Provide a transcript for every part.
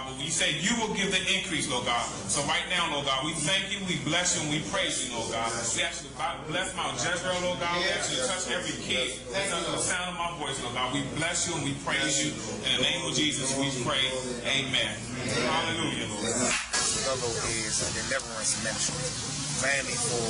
God, but we say you will give the increase, Lord God. So right now, Lord God, we thank you, we bless you, and we praise you, Lord God. We ask you to bless Mount Jezreel, Lord God. We ask you to touch every kid that's under the sound of my voice, Lord God. We bless you and we praise you. In the name of Jesus, we pray. Amen. Hallelujah, Lord. Go-Go is deliverance ministry mainly for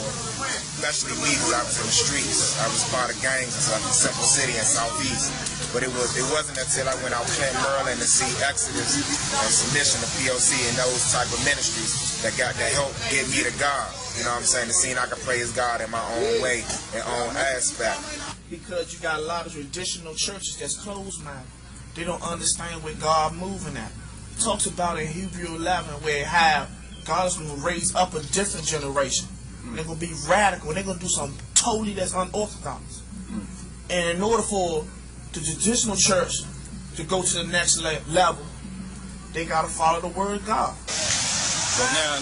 especially me because I was in the streets. I was part of gangs in Central City and Southeast. But it was it wasn't until I went out Clinton, Maryland to see Exodus and Submission to POC and those type of ministries that got that help get me to God. You know what I'm saying? To see I can praise God in my own way and own aspect. Because you got a lot of traditional churches that's closed minded. They don't understand where God moving at. It talks about in Hebrew 11 where it have God is going to raise up a different generation. Mm. They're going to be radical. They're going to do something totally that's unorthodox. Mm. And in order for the traditional church to go to the next le- level, they got to follow the word of God. But now,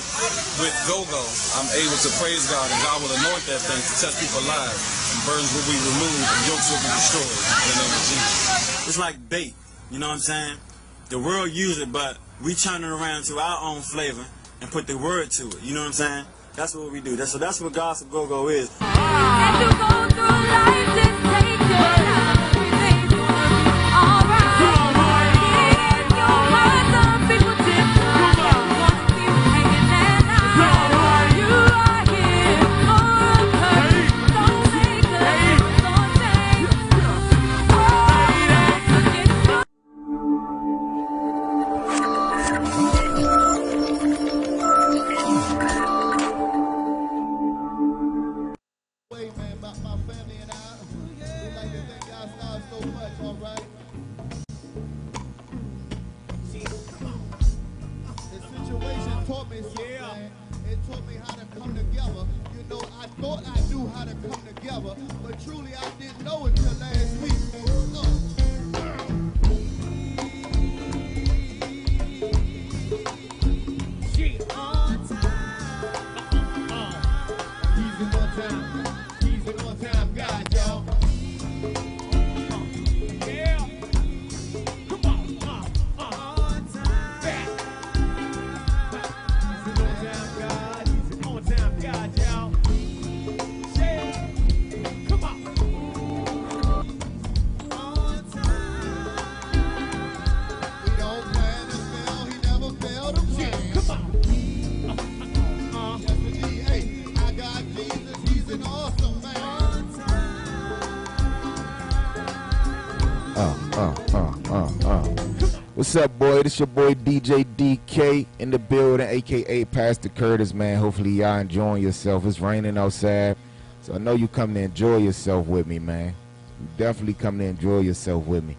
with go-go, I'm able to praise God, and God will anoint that thing to touch people lives, and burdens will be removed, and yokes will be destroyed in the name of Jesus. It's like bait, you know what I'm saying? The world use it, but we turn it around to our own flavor and put the word to it. You know what I'm saying? That's what we do. That's, so that's what Gospel Go-Go is. This your boy DJ DK in the building, aka Pastor Curtis, man. Hopefully, y'all enjoying yourself. It's raining outside, so I know you come to enjoy yourself with me, man. You definitely come to enjoy yourself with me.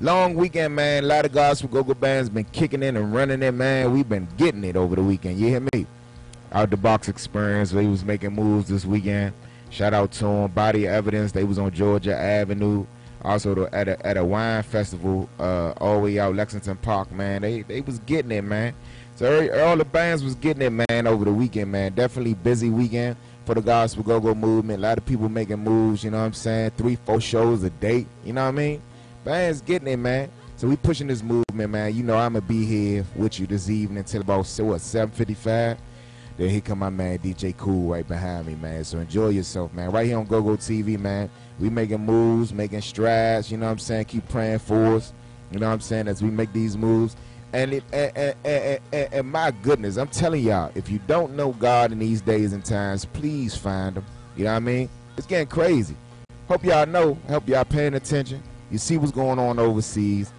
Long weekend, man. A lot of gospel go-go bands been kicking in and running it, man. We've been getting it over the weekend. You hear me? Out the box experience. They was making moves this weekend. Shout out to them. Body Evidence. They was on Georgia Avenue. Also, at a at a wine festival, uh, all the way out Lexington Park, man. They they was getting it, man. So all the bands was getting it, man, over the weekend, man. Definitely busy weekend for the gospel go go movement. A lot of people making moves. You know what I'm saying? Three, four shows a date. You know what I mean? Bands getting it, man. So we pushing this movement, man. You know I'm gonna be here with you this evening until about what 7:55. Then here come my man DJ Cool right behind me, man. So enjoy yourself, man. Right here on GoGo TV, man. We making moves, making strides. You know what I'm saying? Keep praying for us. You know what I'm saying? As we make these moves. And, it, and, and, and, and my goodness, I'm telling y'all, if you don't know God in these days and times, please find Him. You know what I mean? It's getting crazy. Hope y'all know. Hope y'all paying attention. You see what's going on overseas.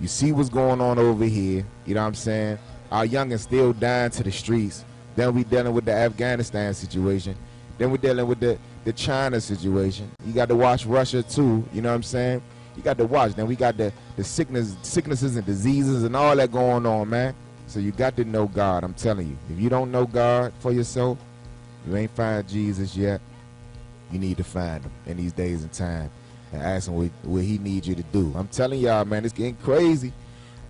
You see what's going on over here. You know what I'm saying? Our young youngins still dying to the streets. Then we dealing with the Afghanistan situation. Then we're dealing with the, the China situation. You got to watch Russia too. You know what I'm saying? You got to watch. Then we got the, the sickness, sicknesses and diseases and all that going on, man. So you got to know God. I'm telling you. If you don't know God for yourself, you ain't find Jesus yet. You need to find him in these days and time and ask him what, what he needs you to do. I'm telling y'all, man, it's getting crazy.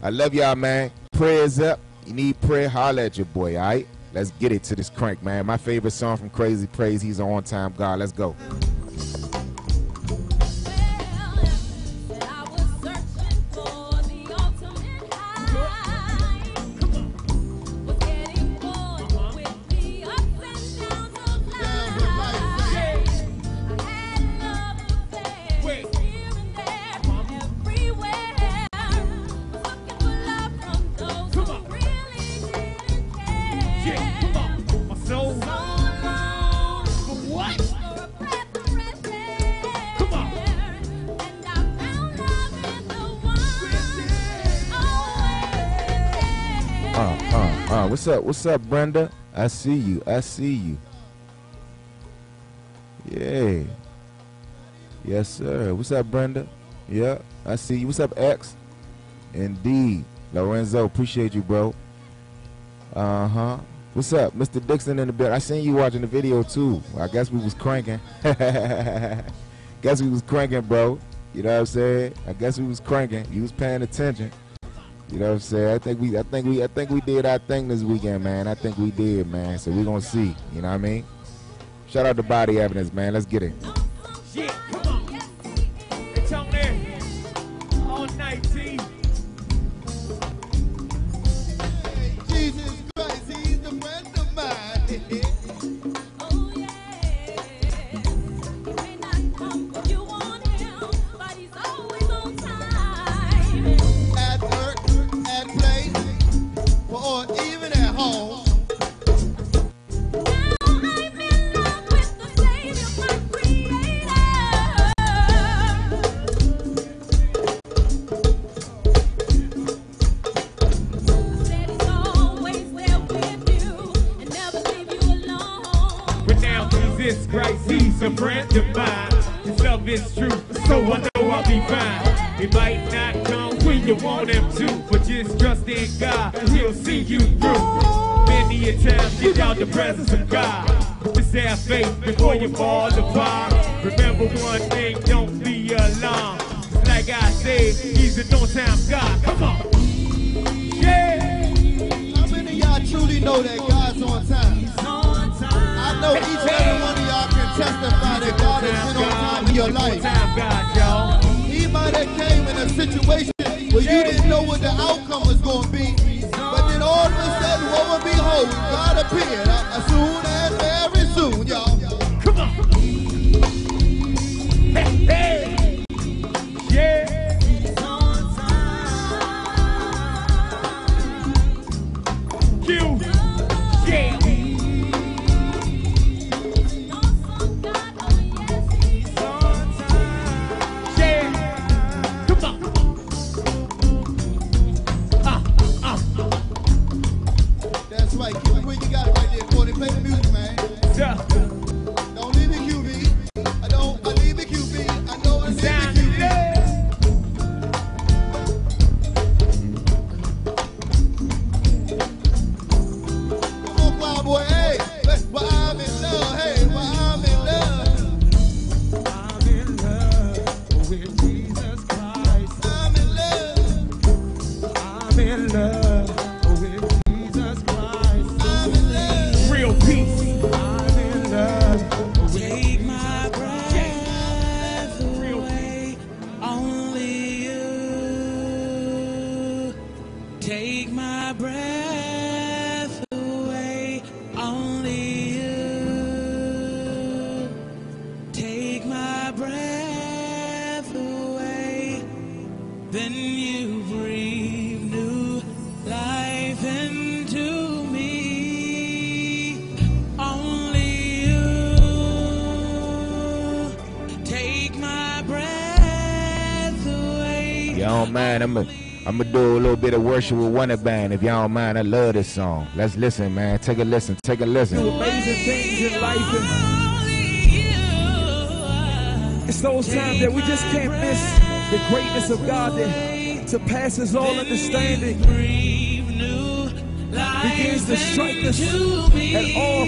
I love y'all, man. Prayers up. You need prayer, holla at your boy, all right? Let's get it to this crank, man. My favorite song from Crazy Praise, he's an on-time God. Let's go. What's up? Brenda? I see you. I see you. Yeah. Yes, sir. What's up, Brenda? Yeah, I see you. What's up, X? Indeed. Lorenzo, appreciate you, bro. Uh huh. What's up, Mr. Dixon in the bed? I seen you watching the video too. I guess we was cranking. guess we was cranking, bro. You know what I'm saying? I guess we was cranking. You was paying attention. You know what I'm saying? I think we I think we I think we did our thing this weekend, man. I think we did, man. So we're gonna see. You know what I mean? Shout out to body evidence, man. Let's get it. Yeah, what going to be. But then all of a sudden, lo and behold, God appeared worship with Wonder Band. If y'all don't mind, I love this song. Let's listen, man. Take a listen. Take a listen. amazing things in life. And it's those times that we just can't miss the greatness of God that surpasses all understanding. Begins to strike us at all.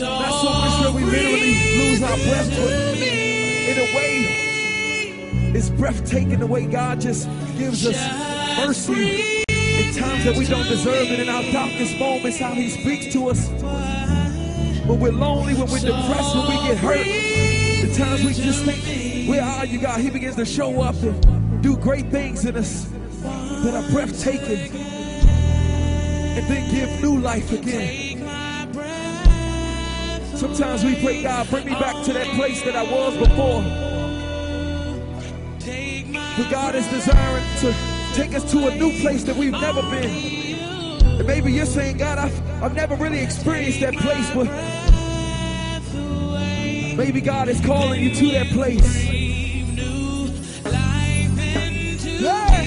Not so much that we literally lose our breath, but in a way, it's breathtaking the way God just gives us mercy in times that we don't deserve it in our darkest moments, how he speaks to us. When we're lonely, when we're depressed, when we get hurt. The times we just think, where are you, God? He begins to show up and do great things in us that are breathtaking. And then give new life again. Sometimes we pray, God, bring me back to that place that I was before. But God is desiring to take us to a new place that we've never been. And maybe you're saying, God, I've, I've never really experienced that place, but maybe God is calling you to that place. Yeah.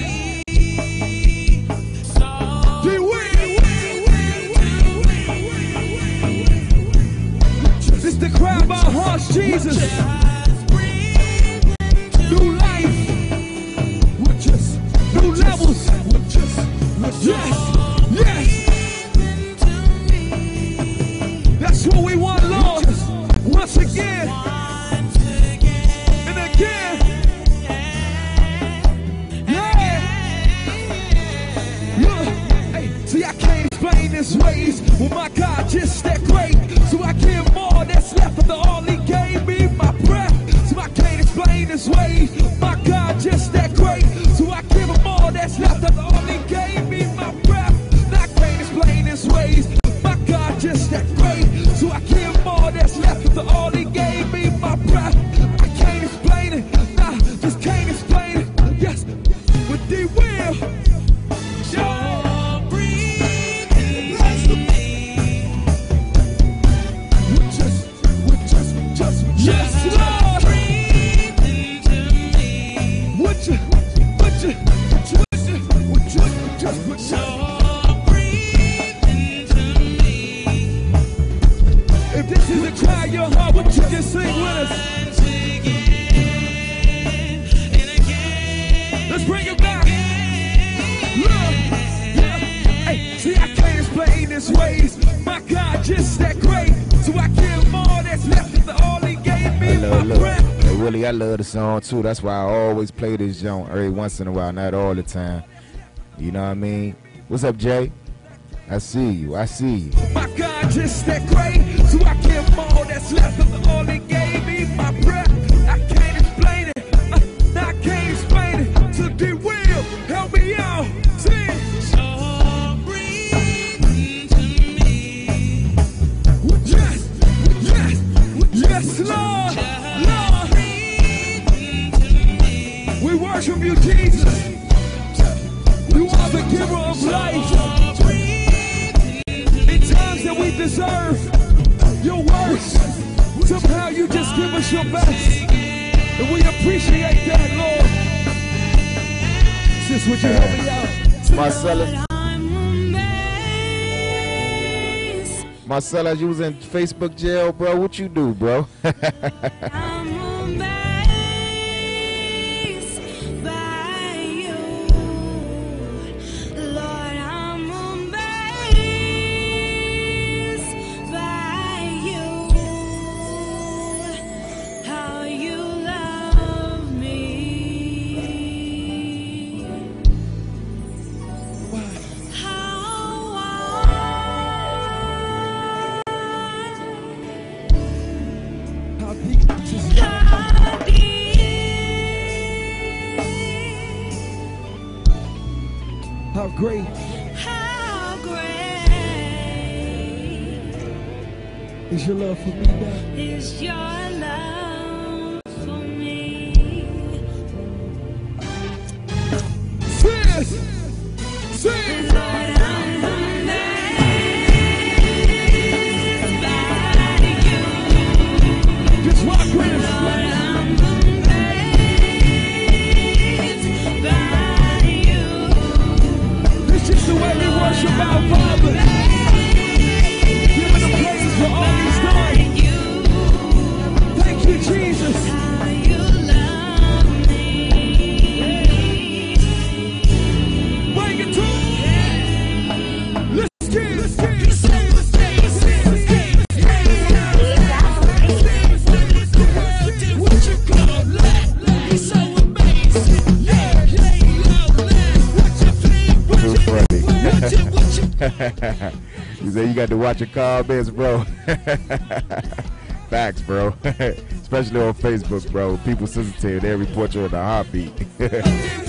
This the of our Jesus. I love the song too. That's why I always play this joint every once in a while, not all the time. You know what I mean? What's up, Jay? I see you. I see you. My God, just that great. So I that's left Marcellus, you was in Facebook jail, bro. What you do, bro? How great How great. is your love for me, God? Is your comments, bro. Facts, bro. Especially on Facebook, bro. People sensitive. They report you in a heartbeat.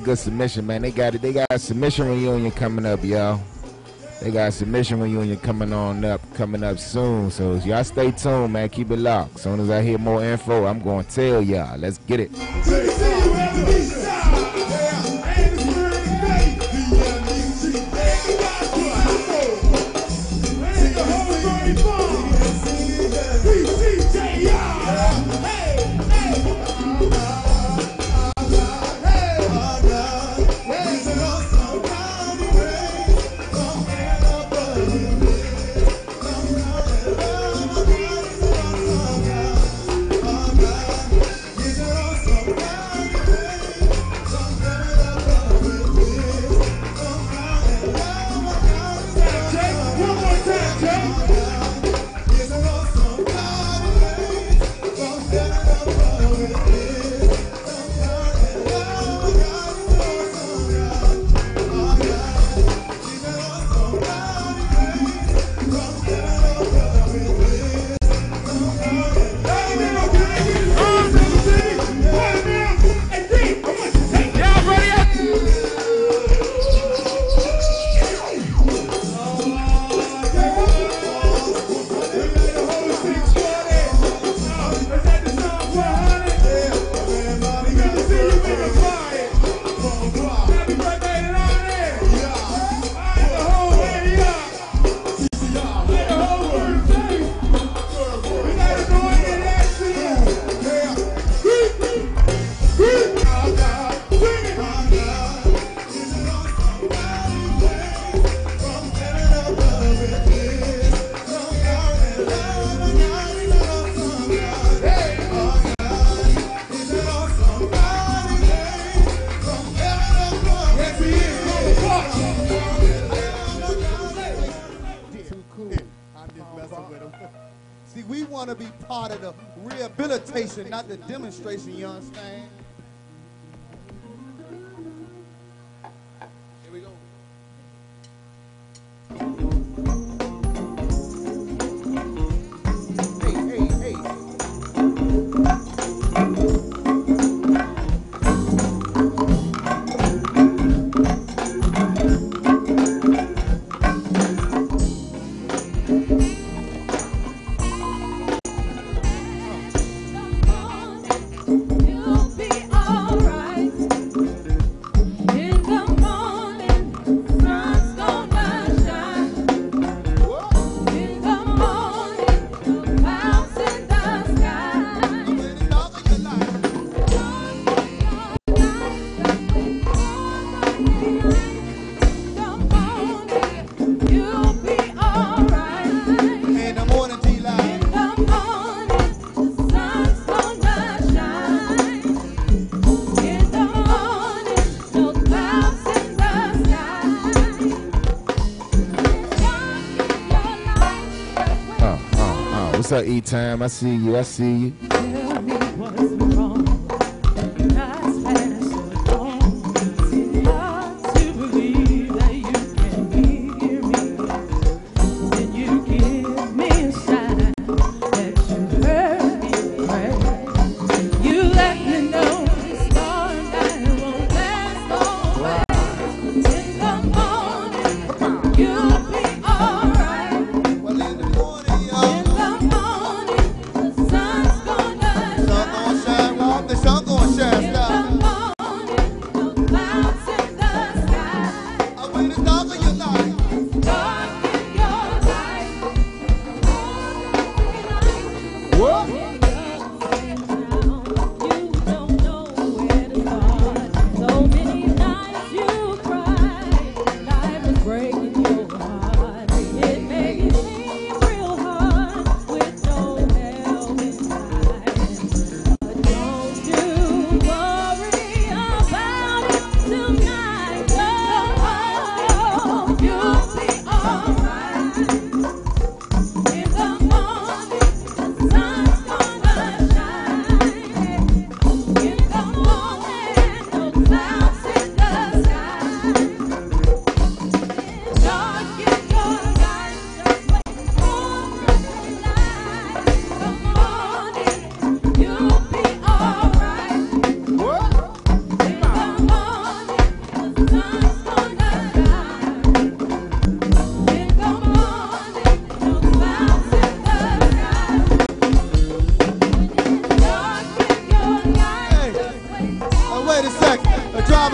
that good submission, man. They got it. They got a submission reunion coming up, y'all. They got submission reunion coming on up, coming up soon. So y'all stay tuned, man. Keep it locked. Soon as I hear more info, I'm gonna tell y'all. Let's get it. See, we want to be part of the rehabilitation, not the demonstration, you understand? E Time. I see you. I see you.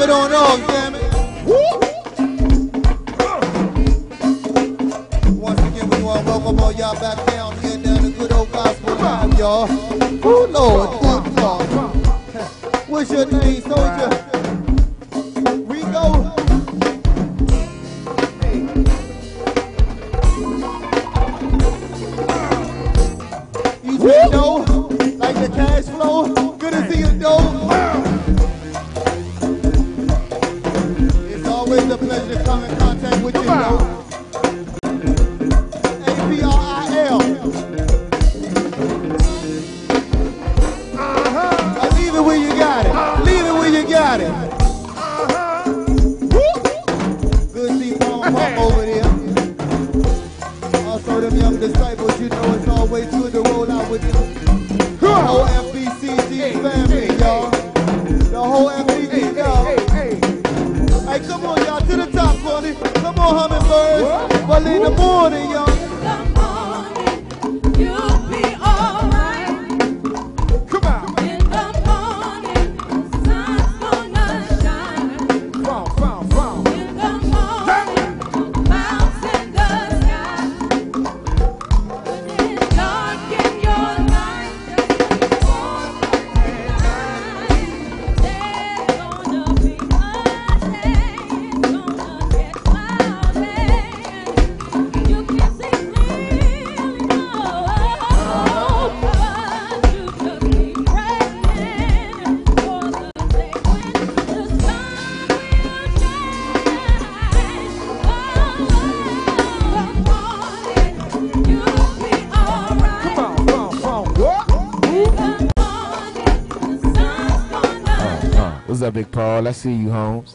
but on all them big Paul. I see you, Holmes.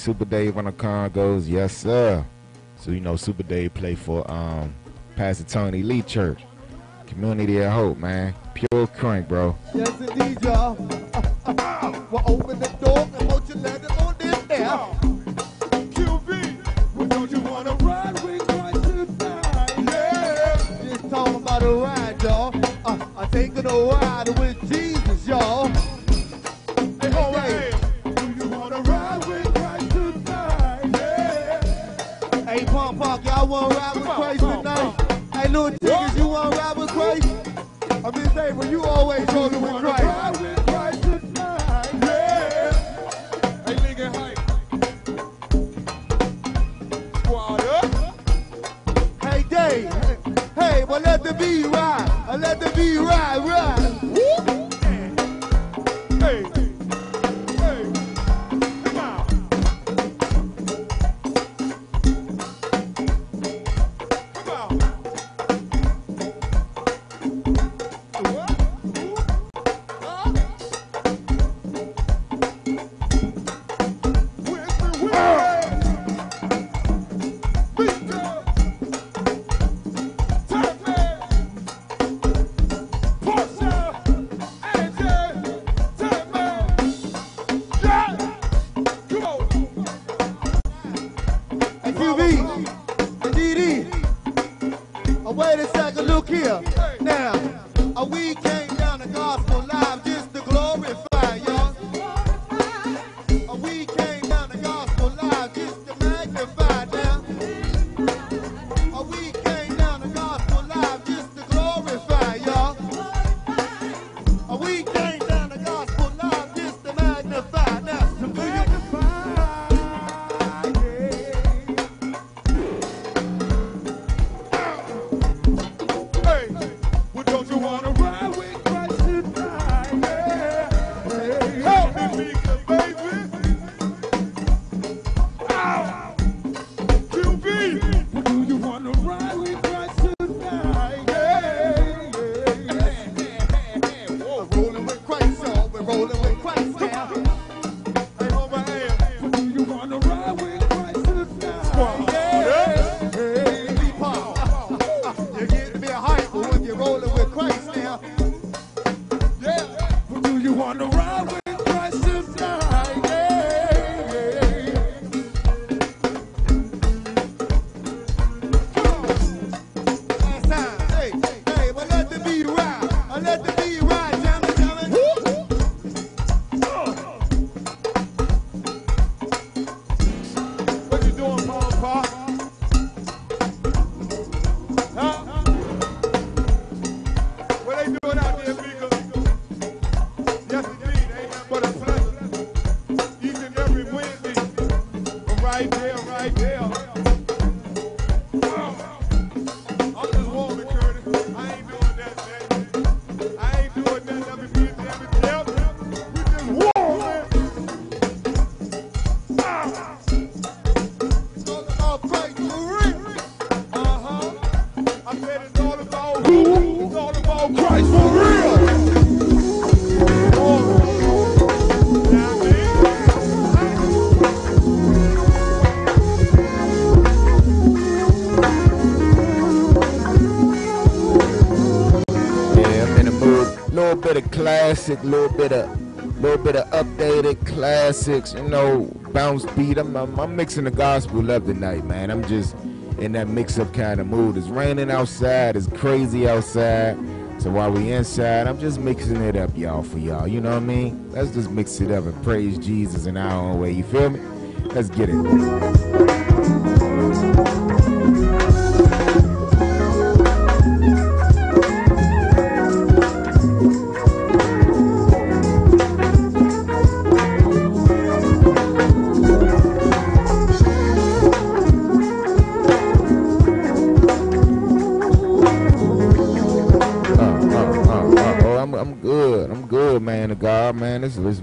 Super Dave on the congas, yes, sir. So, you know, Super Dave play for um, Pastor Tony Lee Church. Community of Hope, man. Pure crank, bro. Yes, indeed, y'all. open the door and won't you let on? favor, you always hold the one, right? Hey, well, let the beat ride. Let the beat ride, ride. classic, little bit of little bit of updated classics, you know, bounce beat. I'm, I'm, I'm mixing the gospel up tonight, man. I'm just in that mix-up kind of mood. It's raining outside, it's crazy outside. So while we inside, I'm just mixing it up, y'all, for y'all. You know what I mean? Let's just mix it up and praise Jesus in our own way. You feel me? Let's get it.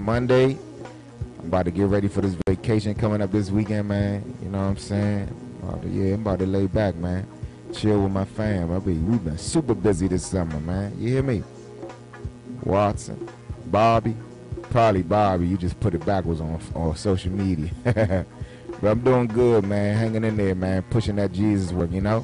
Monday. I'm about to get ready for this vacation coming up this weekend, man. You know what I'm saying? I'm to, yeah, I'm about to lay back, man. Chill with my fam. I be we've been super busy this summer, man. You hear me? Watson, Bobby, probably Bobby. You just put it backwards on on social media. but I'm doing good, man. Hanging in there, man. Pushing that Jesus work, you know.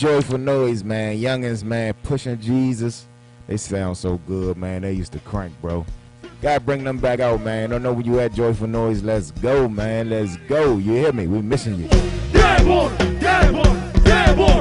joyful noise, man. Youngins, man, pushing Jesus. They sound so good, man. They used to crank, bro. Gotta bring them back out, man. Don't know where you at, joyful noise. Let's go, man. Let's go. You hear me? We missing you. Yeah, boy. Yeah, boy. Yeah, boy.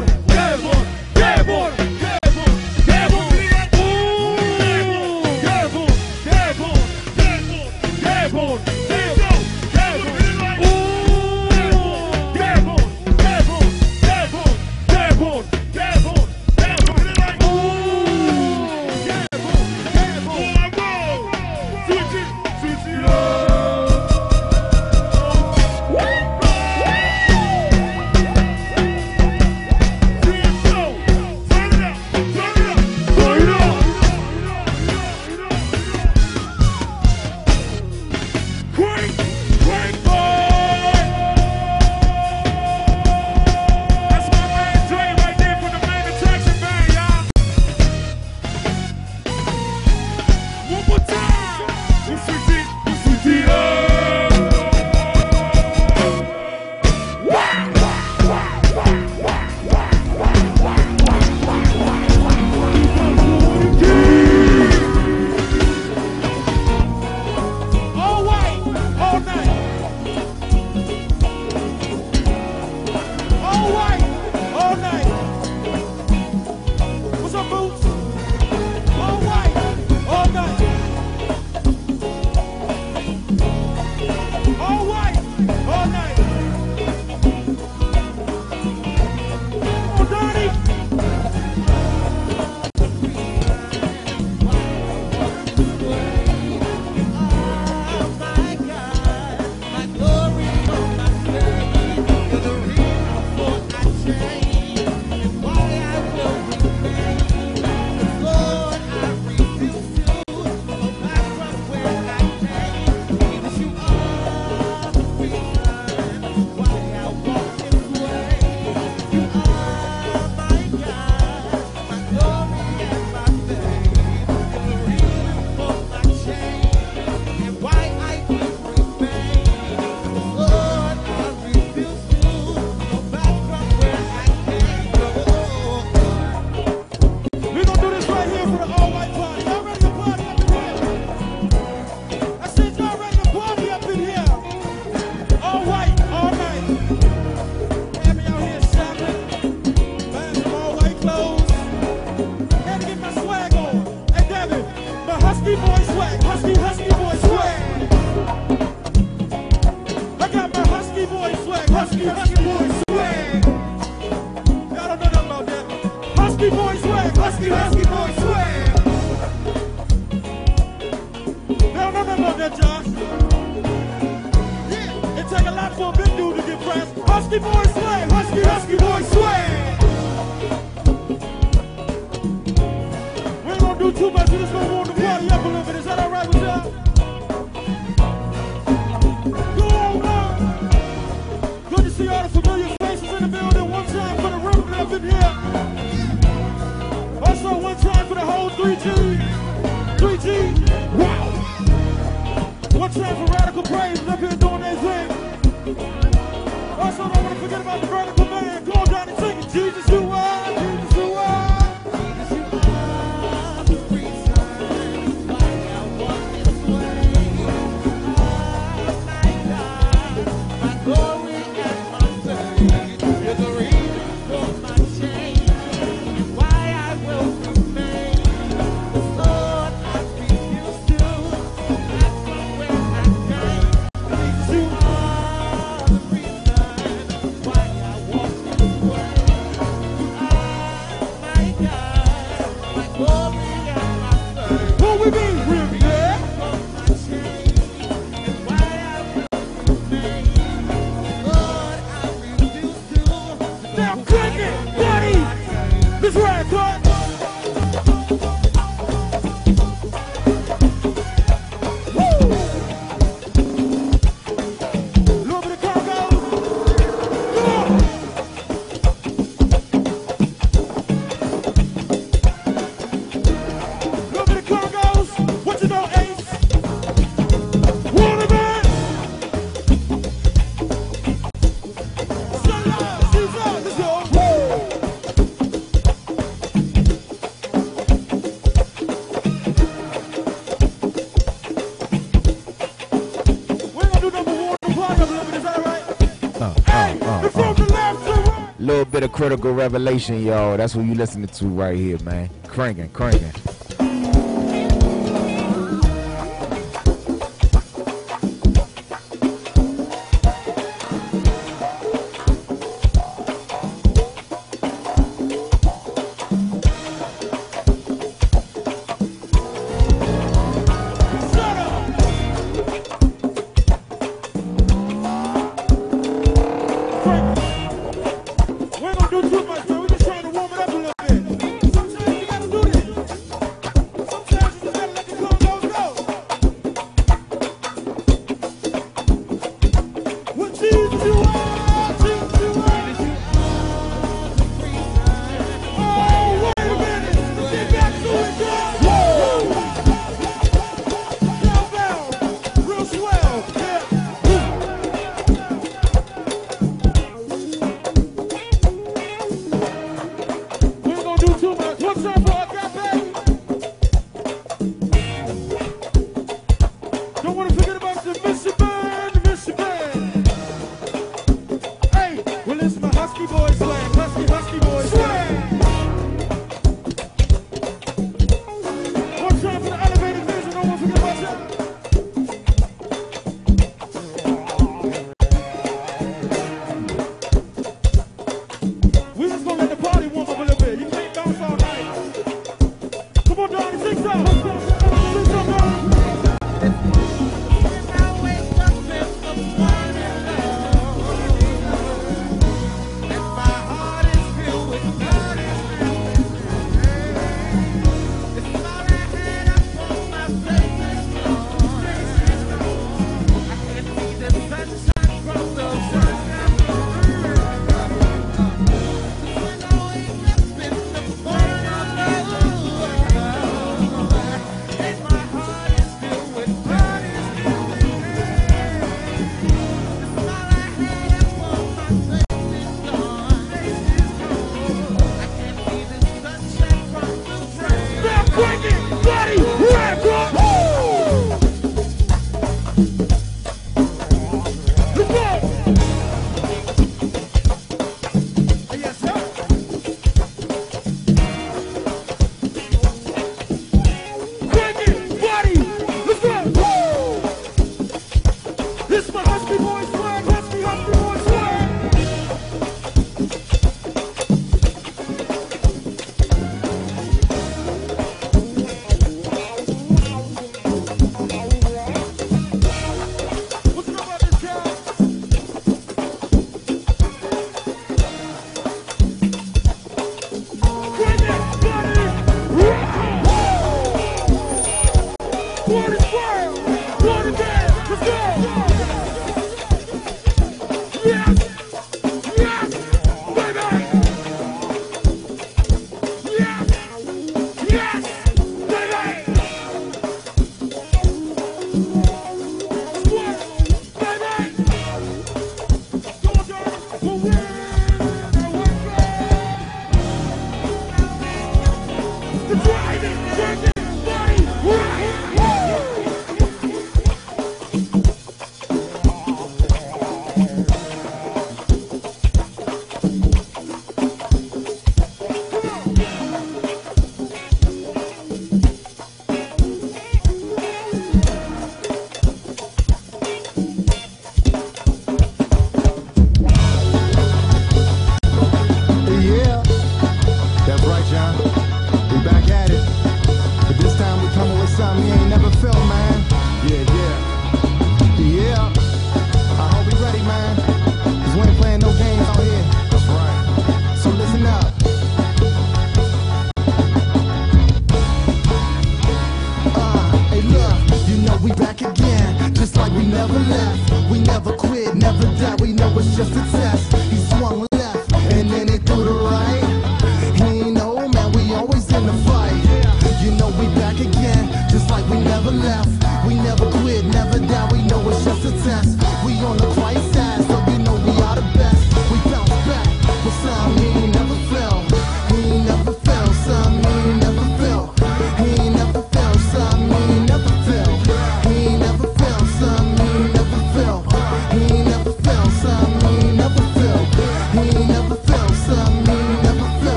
Lyrical Revelation, y'all. That's what you listening to right here, man. Cranking, cranking.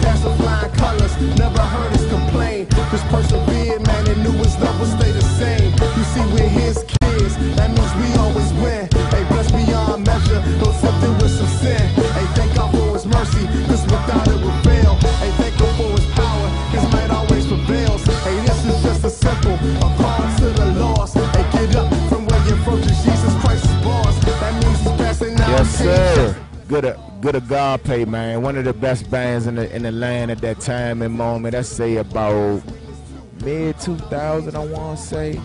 That's a Agape, man, one of the best bands in the in the land at that time and moment. I say about mid 2000, I want to say,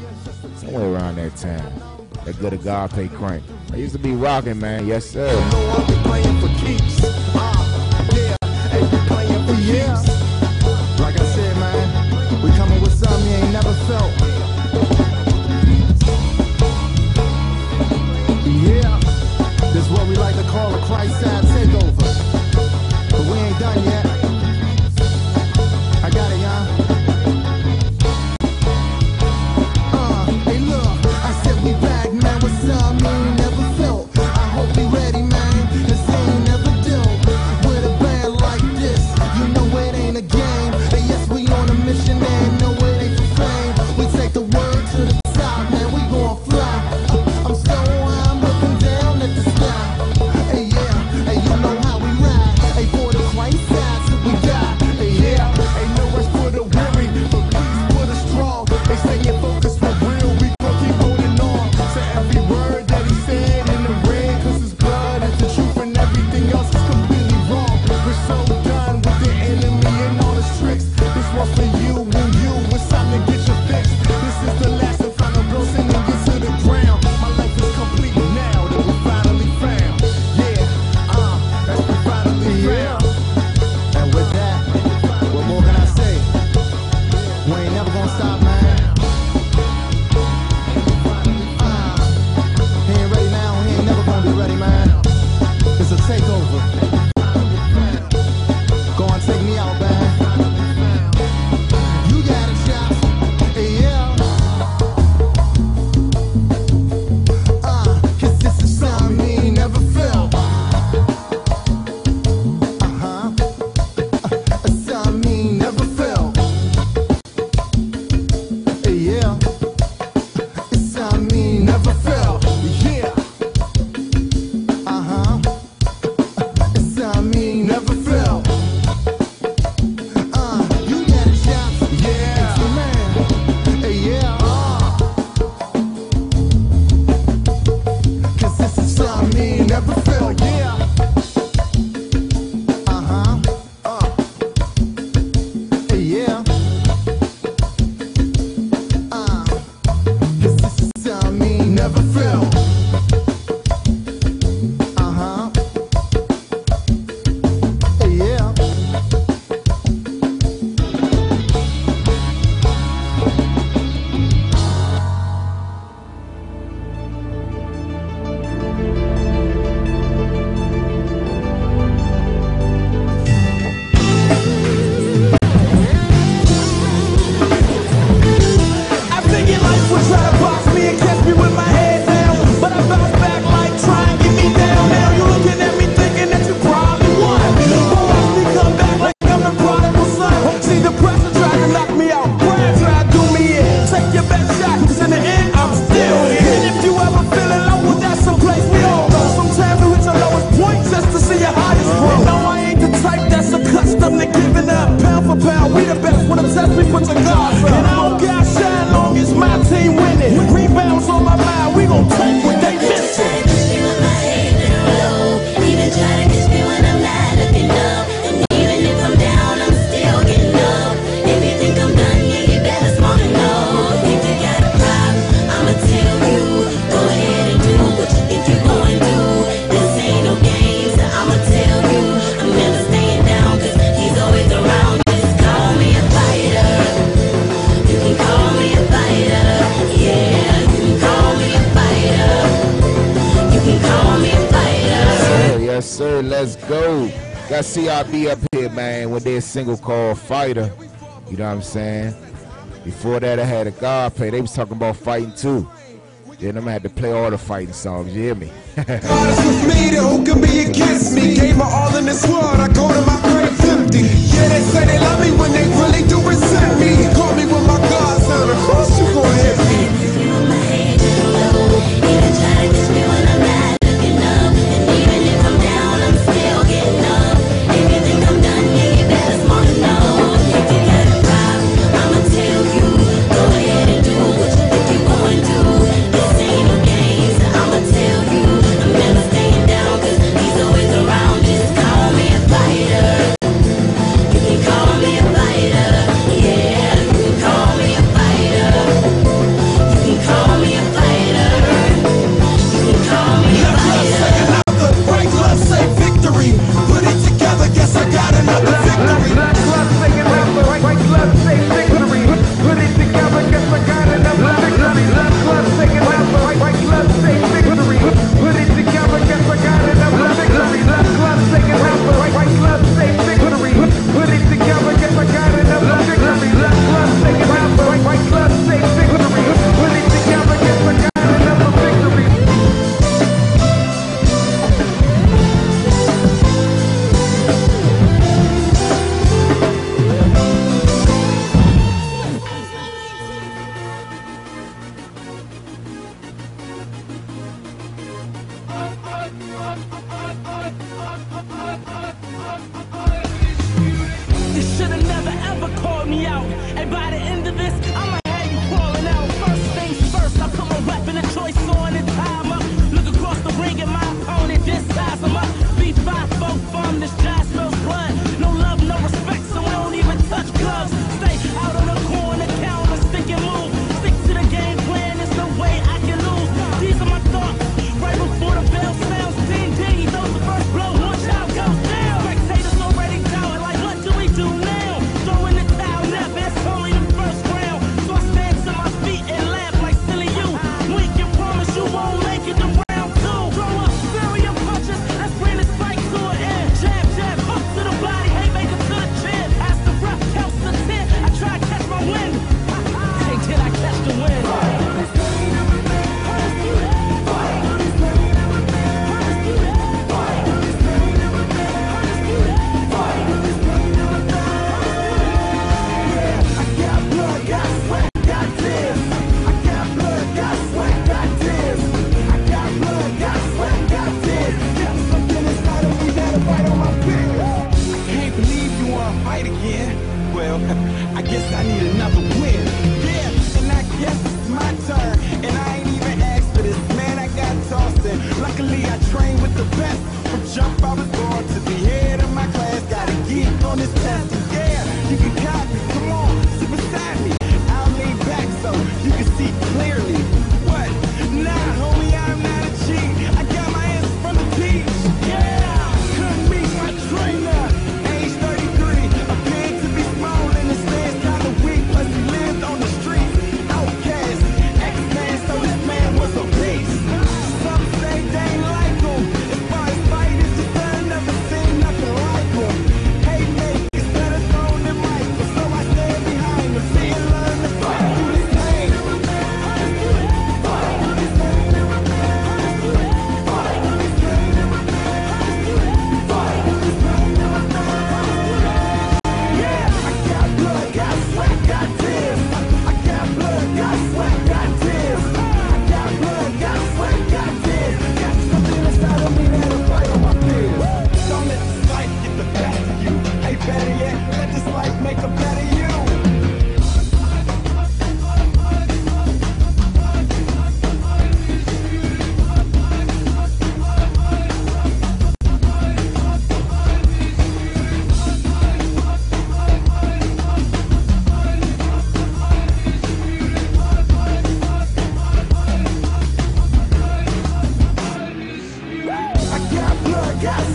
somewhere around that time. That good Agape crank. I used to be rocking, man. Yes, sir. got CRB up here, man, with their single called Fighter. You know what I'm saying? Before that, I had a God play. They was talking about fighting too. Then I'm had to play all the fighting songs. You hear me? Who can be against me? Gave my all in this world, I go to my grave empty. Yeah, they say they love me when they really do resent me. Call me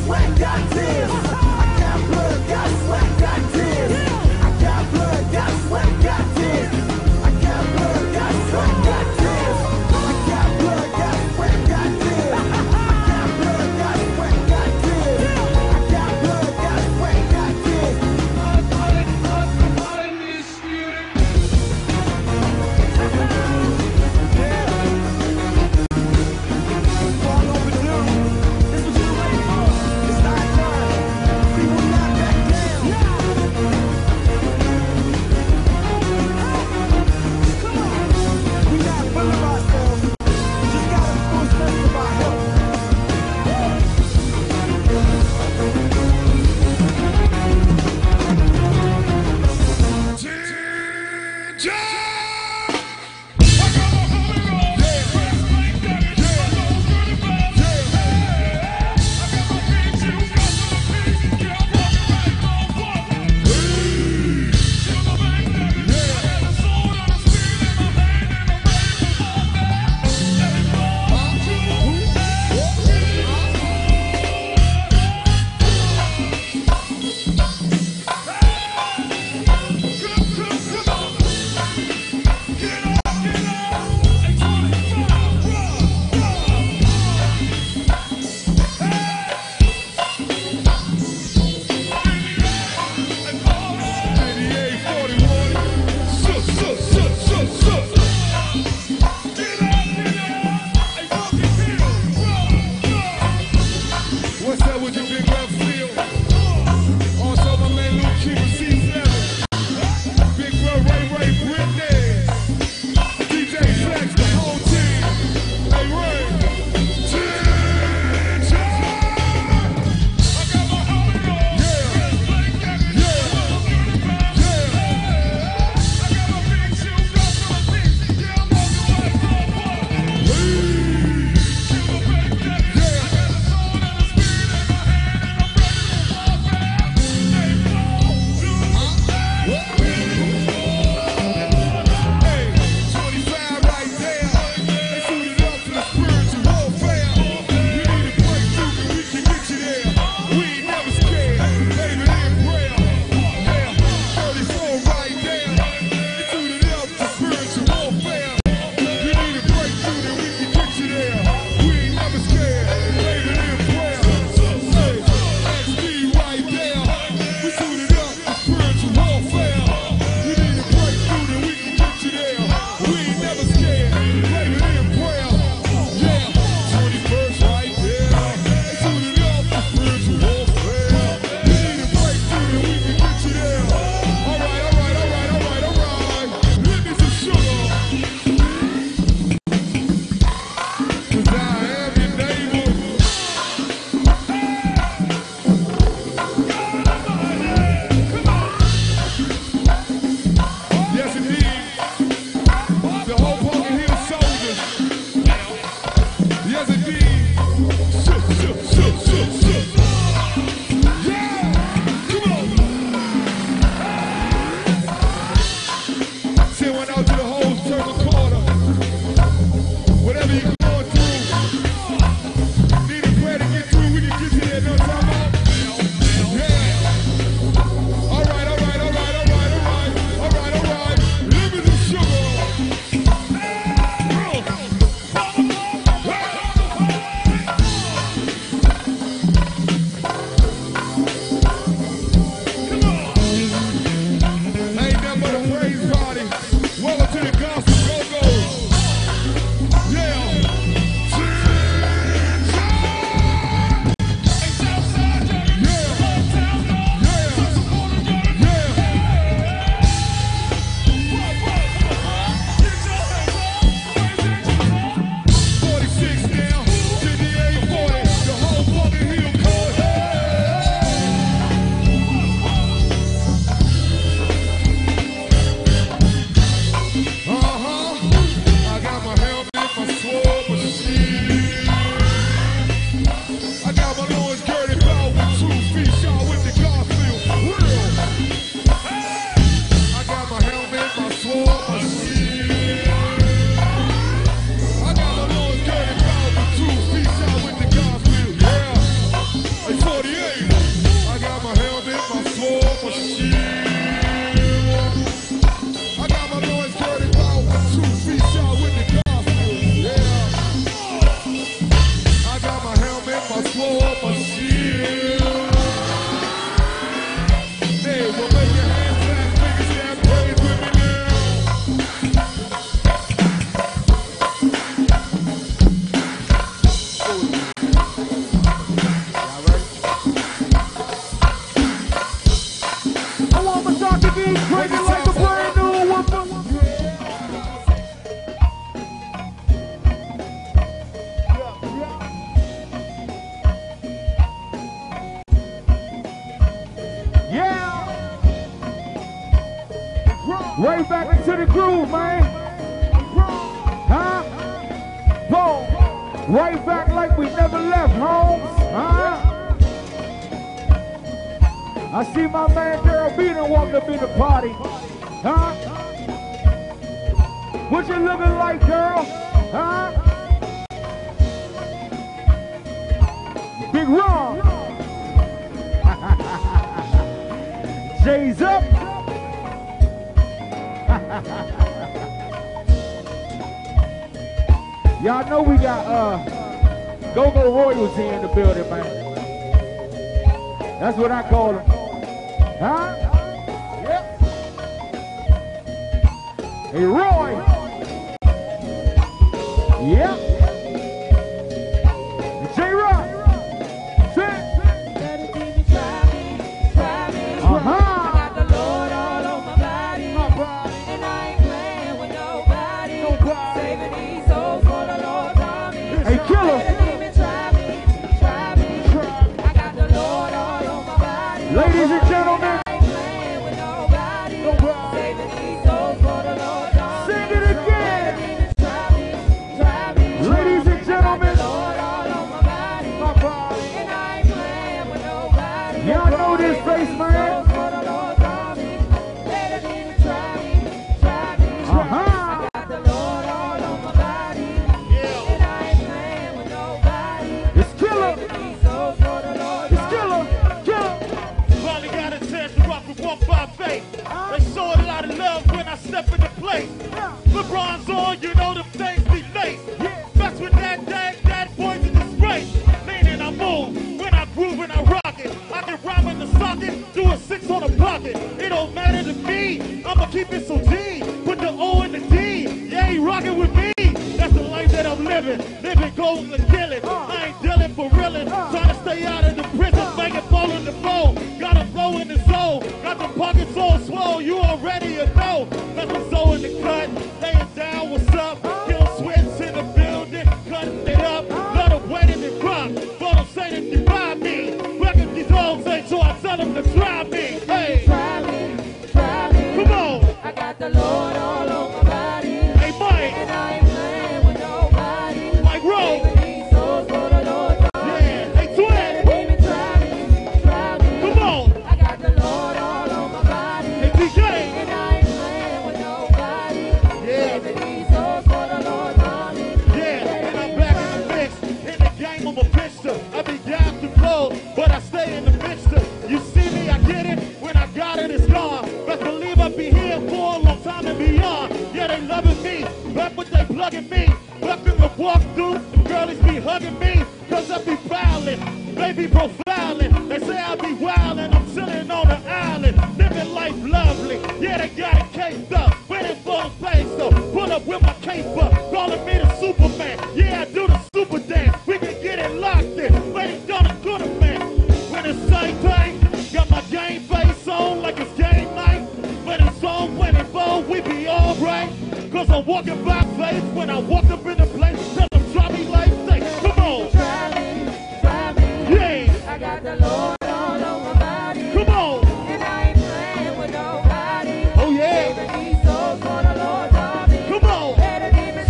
Wait. Up. Y'all know we got uh Go-Go Royals here in the building, man. That's what I call them. Huh? Yep. Hey, Roy. Yep. Cause I'm walking by faith when I walk up in the place. Tell them, try me like they. Come on. Try me, try me. Yeah. I got the Lord all over my body. Come on. And I ain't playing with nobody. Oh, yeah. Baby, he's so the me. Come on. Me,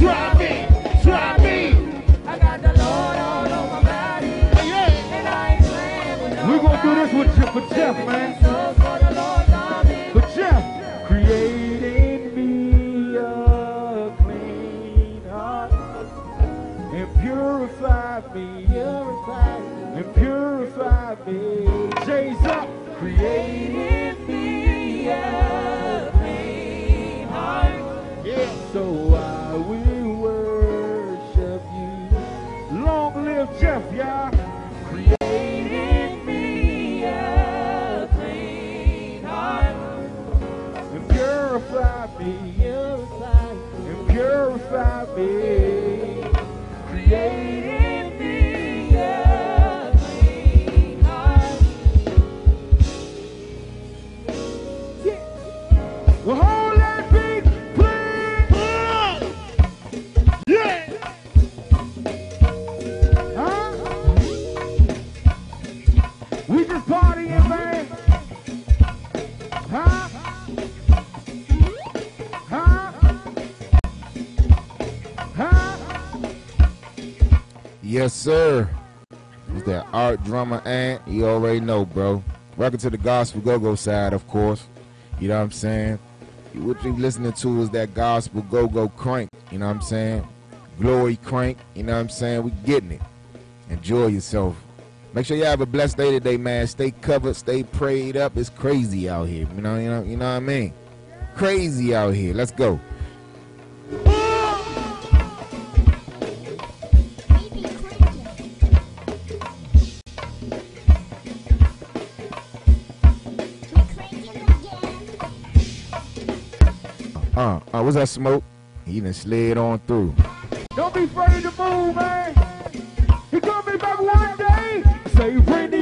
me. I got the Lord all over my body. Oh, yeah. And I ain't playing with nobody. We're do this with, with Jeff, man. already know, bro. Welcome to the Gospel Go Go side, of course. You know what I'm saying? What you listening to is that Gospel Go Go crank. You know what I'm saying? Glory crank. You know what I'm saying? We getting it. Enjoy yourself. Make sure you have a blessed day today, man. Stay covered, stay prayed up. It's crazy out here. You know, you know, you know what I mean? Crazy out here. Let's go. Uh, was that smoke? He done slid on through. Don't be afraid to move, man. He gonna back one day. Say, Brittany.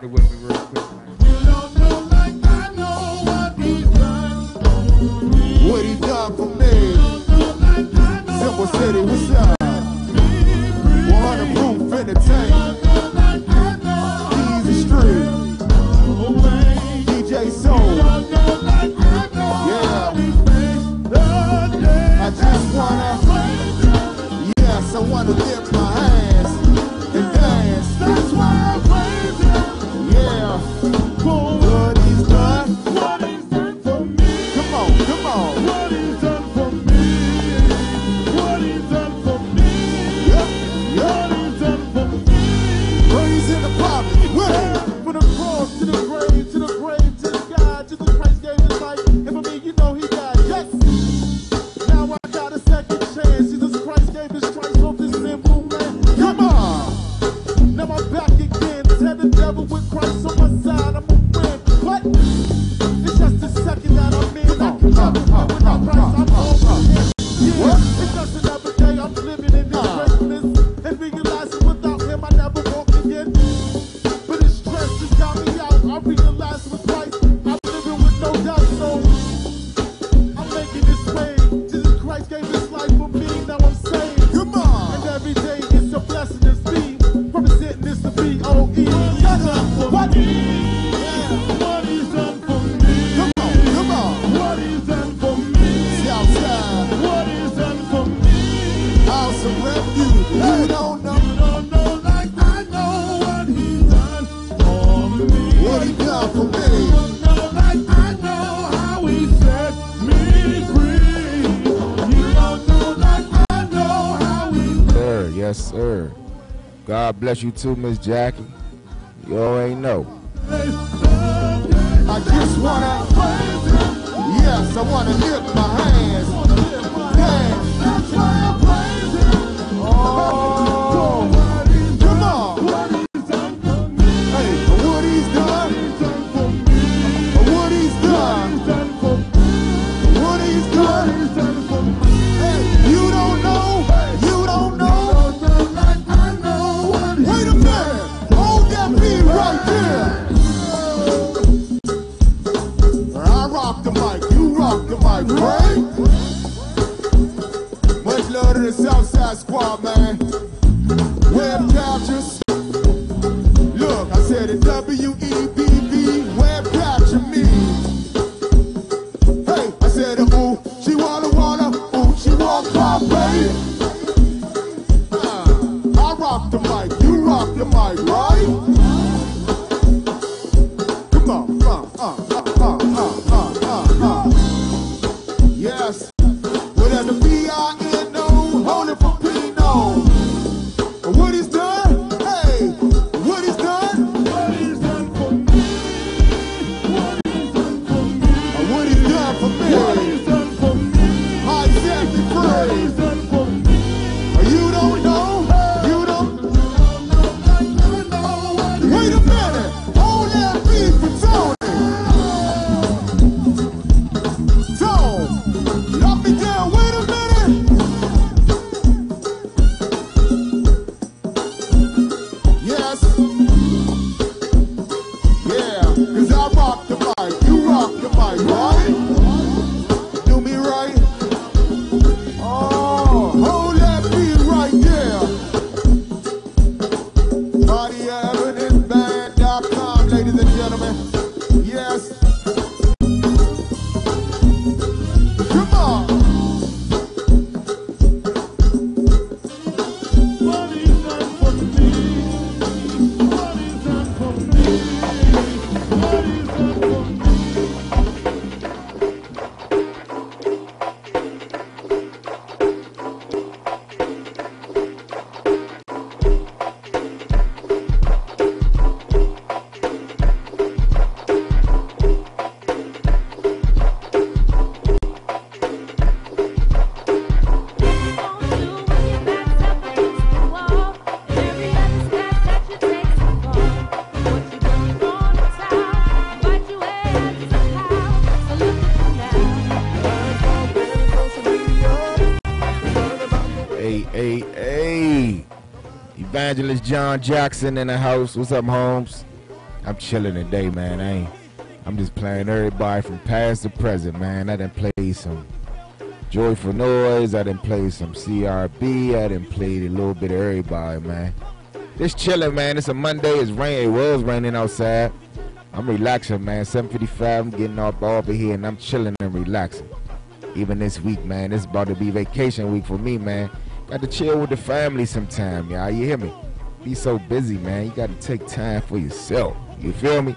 party with me. Bless you too, Miss Jackie. You already know. I just wanna, yes, I wanna lift my hands. Evangelist John Jackson in the house. What's up, Holmes? I'm chilling today, man. I ain't. I'm just playing everybody from past to present, man. I done played some Joyful Noise. I done played some CRB. I done played a little bit of everybody, man. Just chilling, man. It's a Monday. It's rain. It was raining outside. I'm relaxing, man. 7:55. I'm getting off over here and I'm chilling and relaxing. Even this week, man. It's about to be vacation week for me, man. Got to chill with the family sometime, y'all. You hear me? Be so busy, man. You got to take time for yourself. You feel me?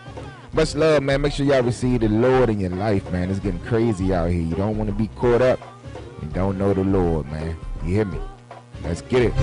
Much love, man. Make sure y'all receive the Lord in your life, man. It's getting crazy out here. You don't want to be caught up and don't know the Lord, man. You hear me? Let's get it.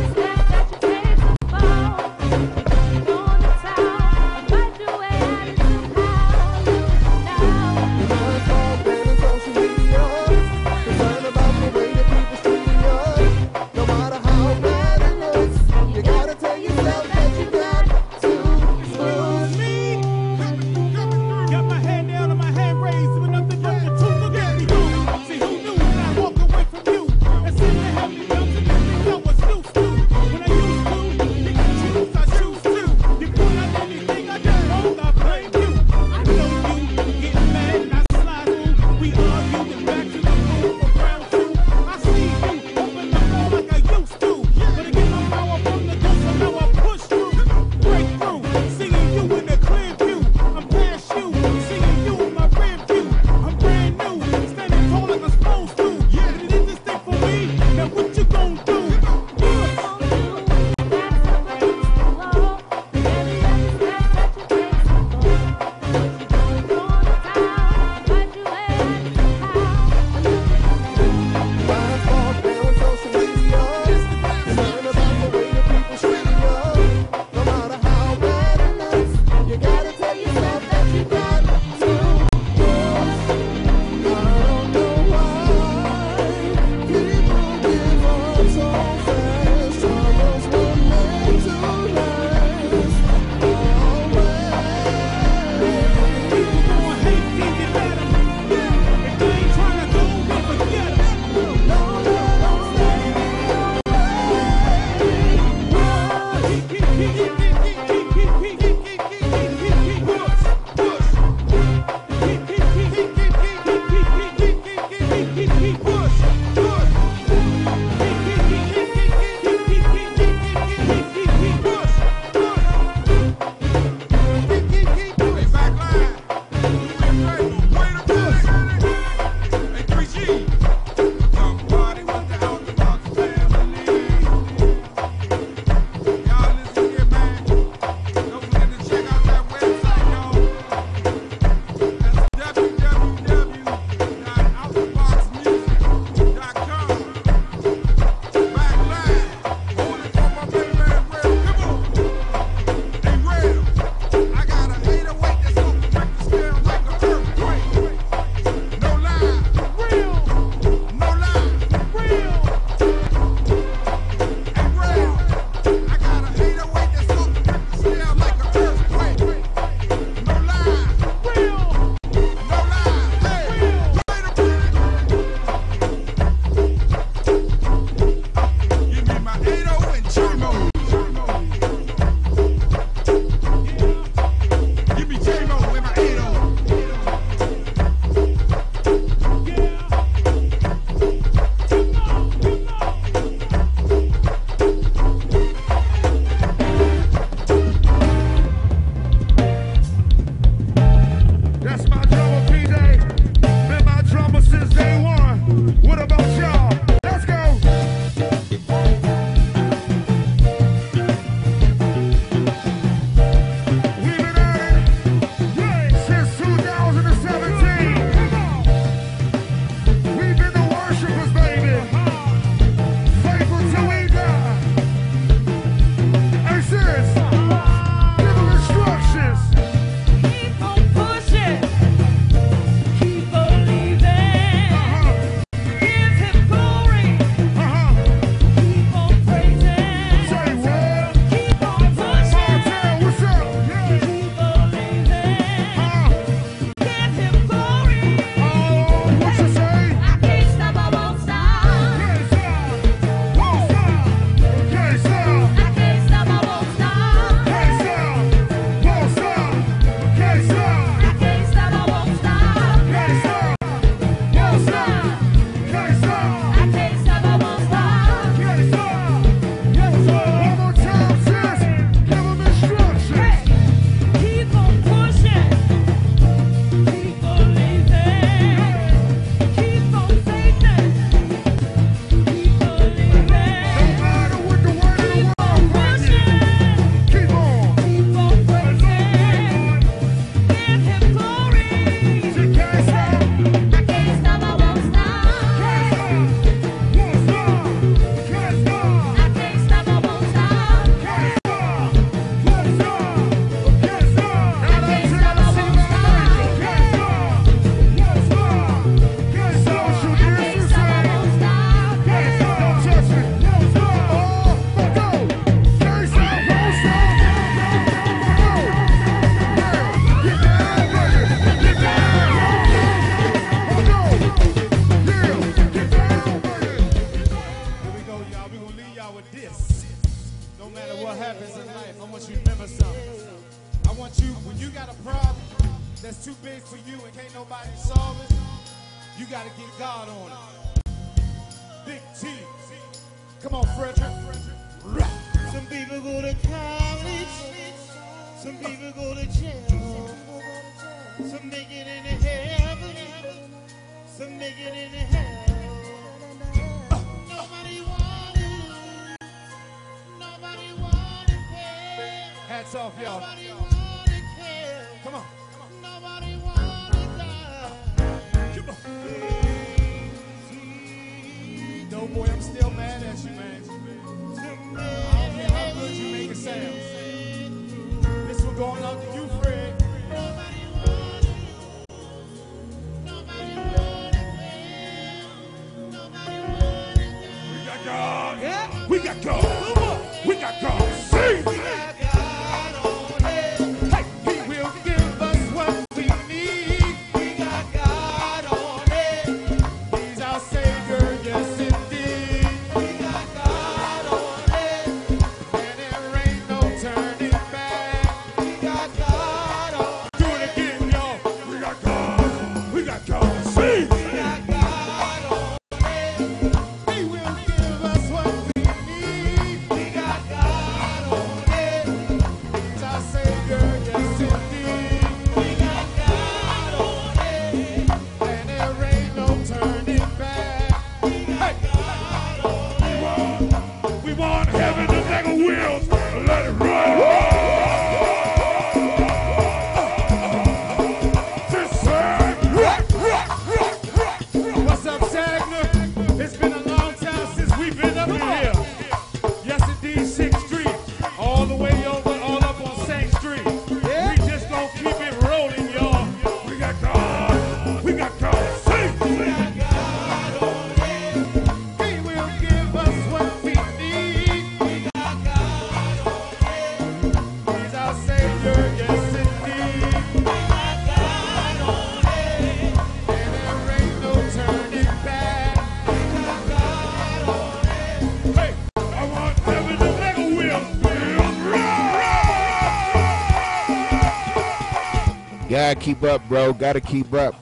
gotta keep up, bro. Gotta keep up.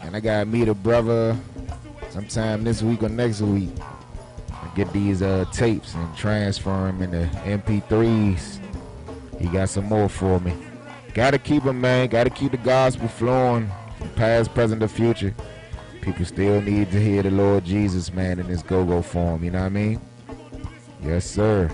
And I gotta meet a brother sometime this week or next week. I get these uh, tapes and transfer them into MP3s. He got some more for me. Gotta keep them, man. Gotta keep the gospel flowing from past, present, the future. People still need to hear the Lord Jesus, man, in his go-go form. You know what I mean? Yes, sir.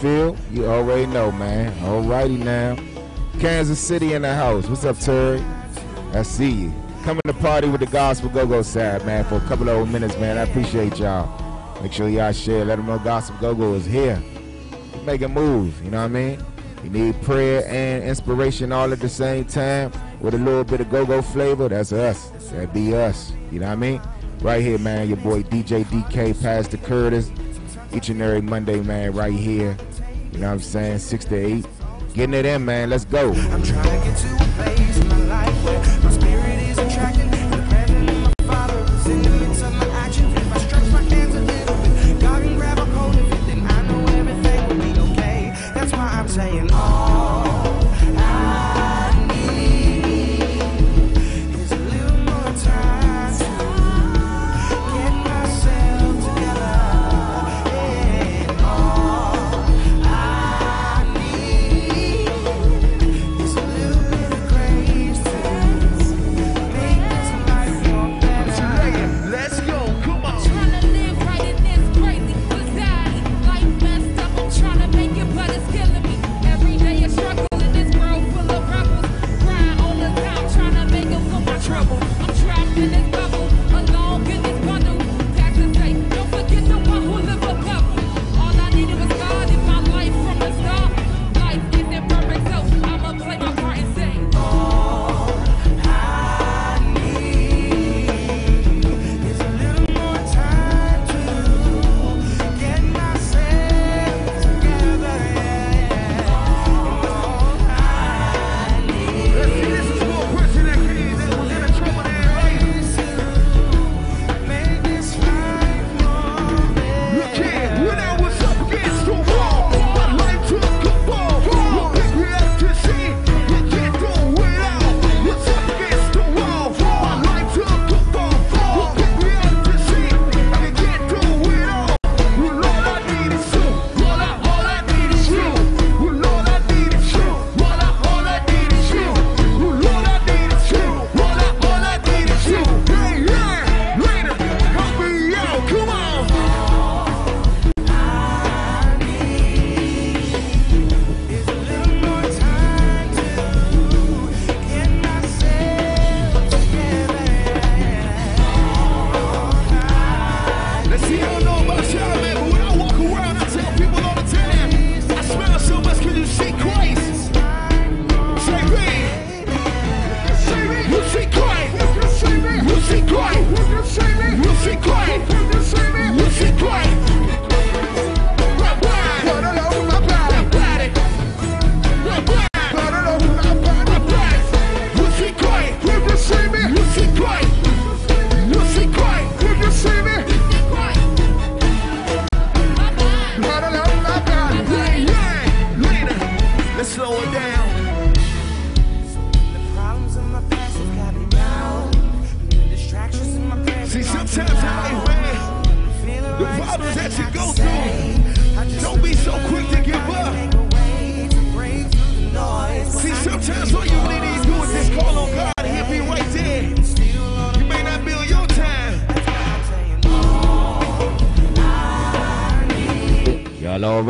Phil? You already know, man. Alrighty now. Kansas City in the house. What's up, Terry? I see you. Coming to party with the Gospel Go Go side, man, for a couple of minutes, man. I appreciate y'all. Make sure y'all share. Let them know Gospel Go Go is here. Make a move, you know what I mean? You need prayer and inspiration all at the same time with a little bit of go-go flavor. That's us. That be us. You know what I mean? Right here, man. Your boy DJ DK, Pastor Curtis. Each and every Monday, man, right here. You know what I'm saying? Six to eight. Getting it in, man. Let's go.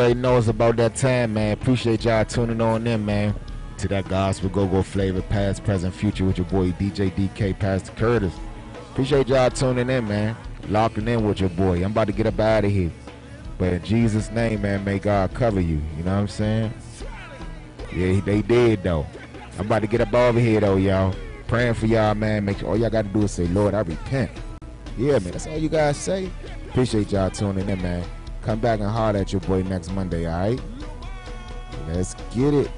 Already know it's about that time, man. Appreciate y'all tuning on in, man. To that gospel go go flavor, past, present, future with your boy DJ DK, Pastor Curtis. Appreciate y'all tuning in, man. Locking in with your boy. I'm about to get up out of here. But in Jesus' name, man, may God cover you. You know what I'm saying? Yeah, they did though. I'm about to get up over here though, y'all. Praying for y'all, man. Make sure all y'all got to do is say, Lord, I repent. Yeah, man, that's all you guys say. Appreciate y'all tuning in, man. Come back and holler at your boy next Monday, all right? Let's get it.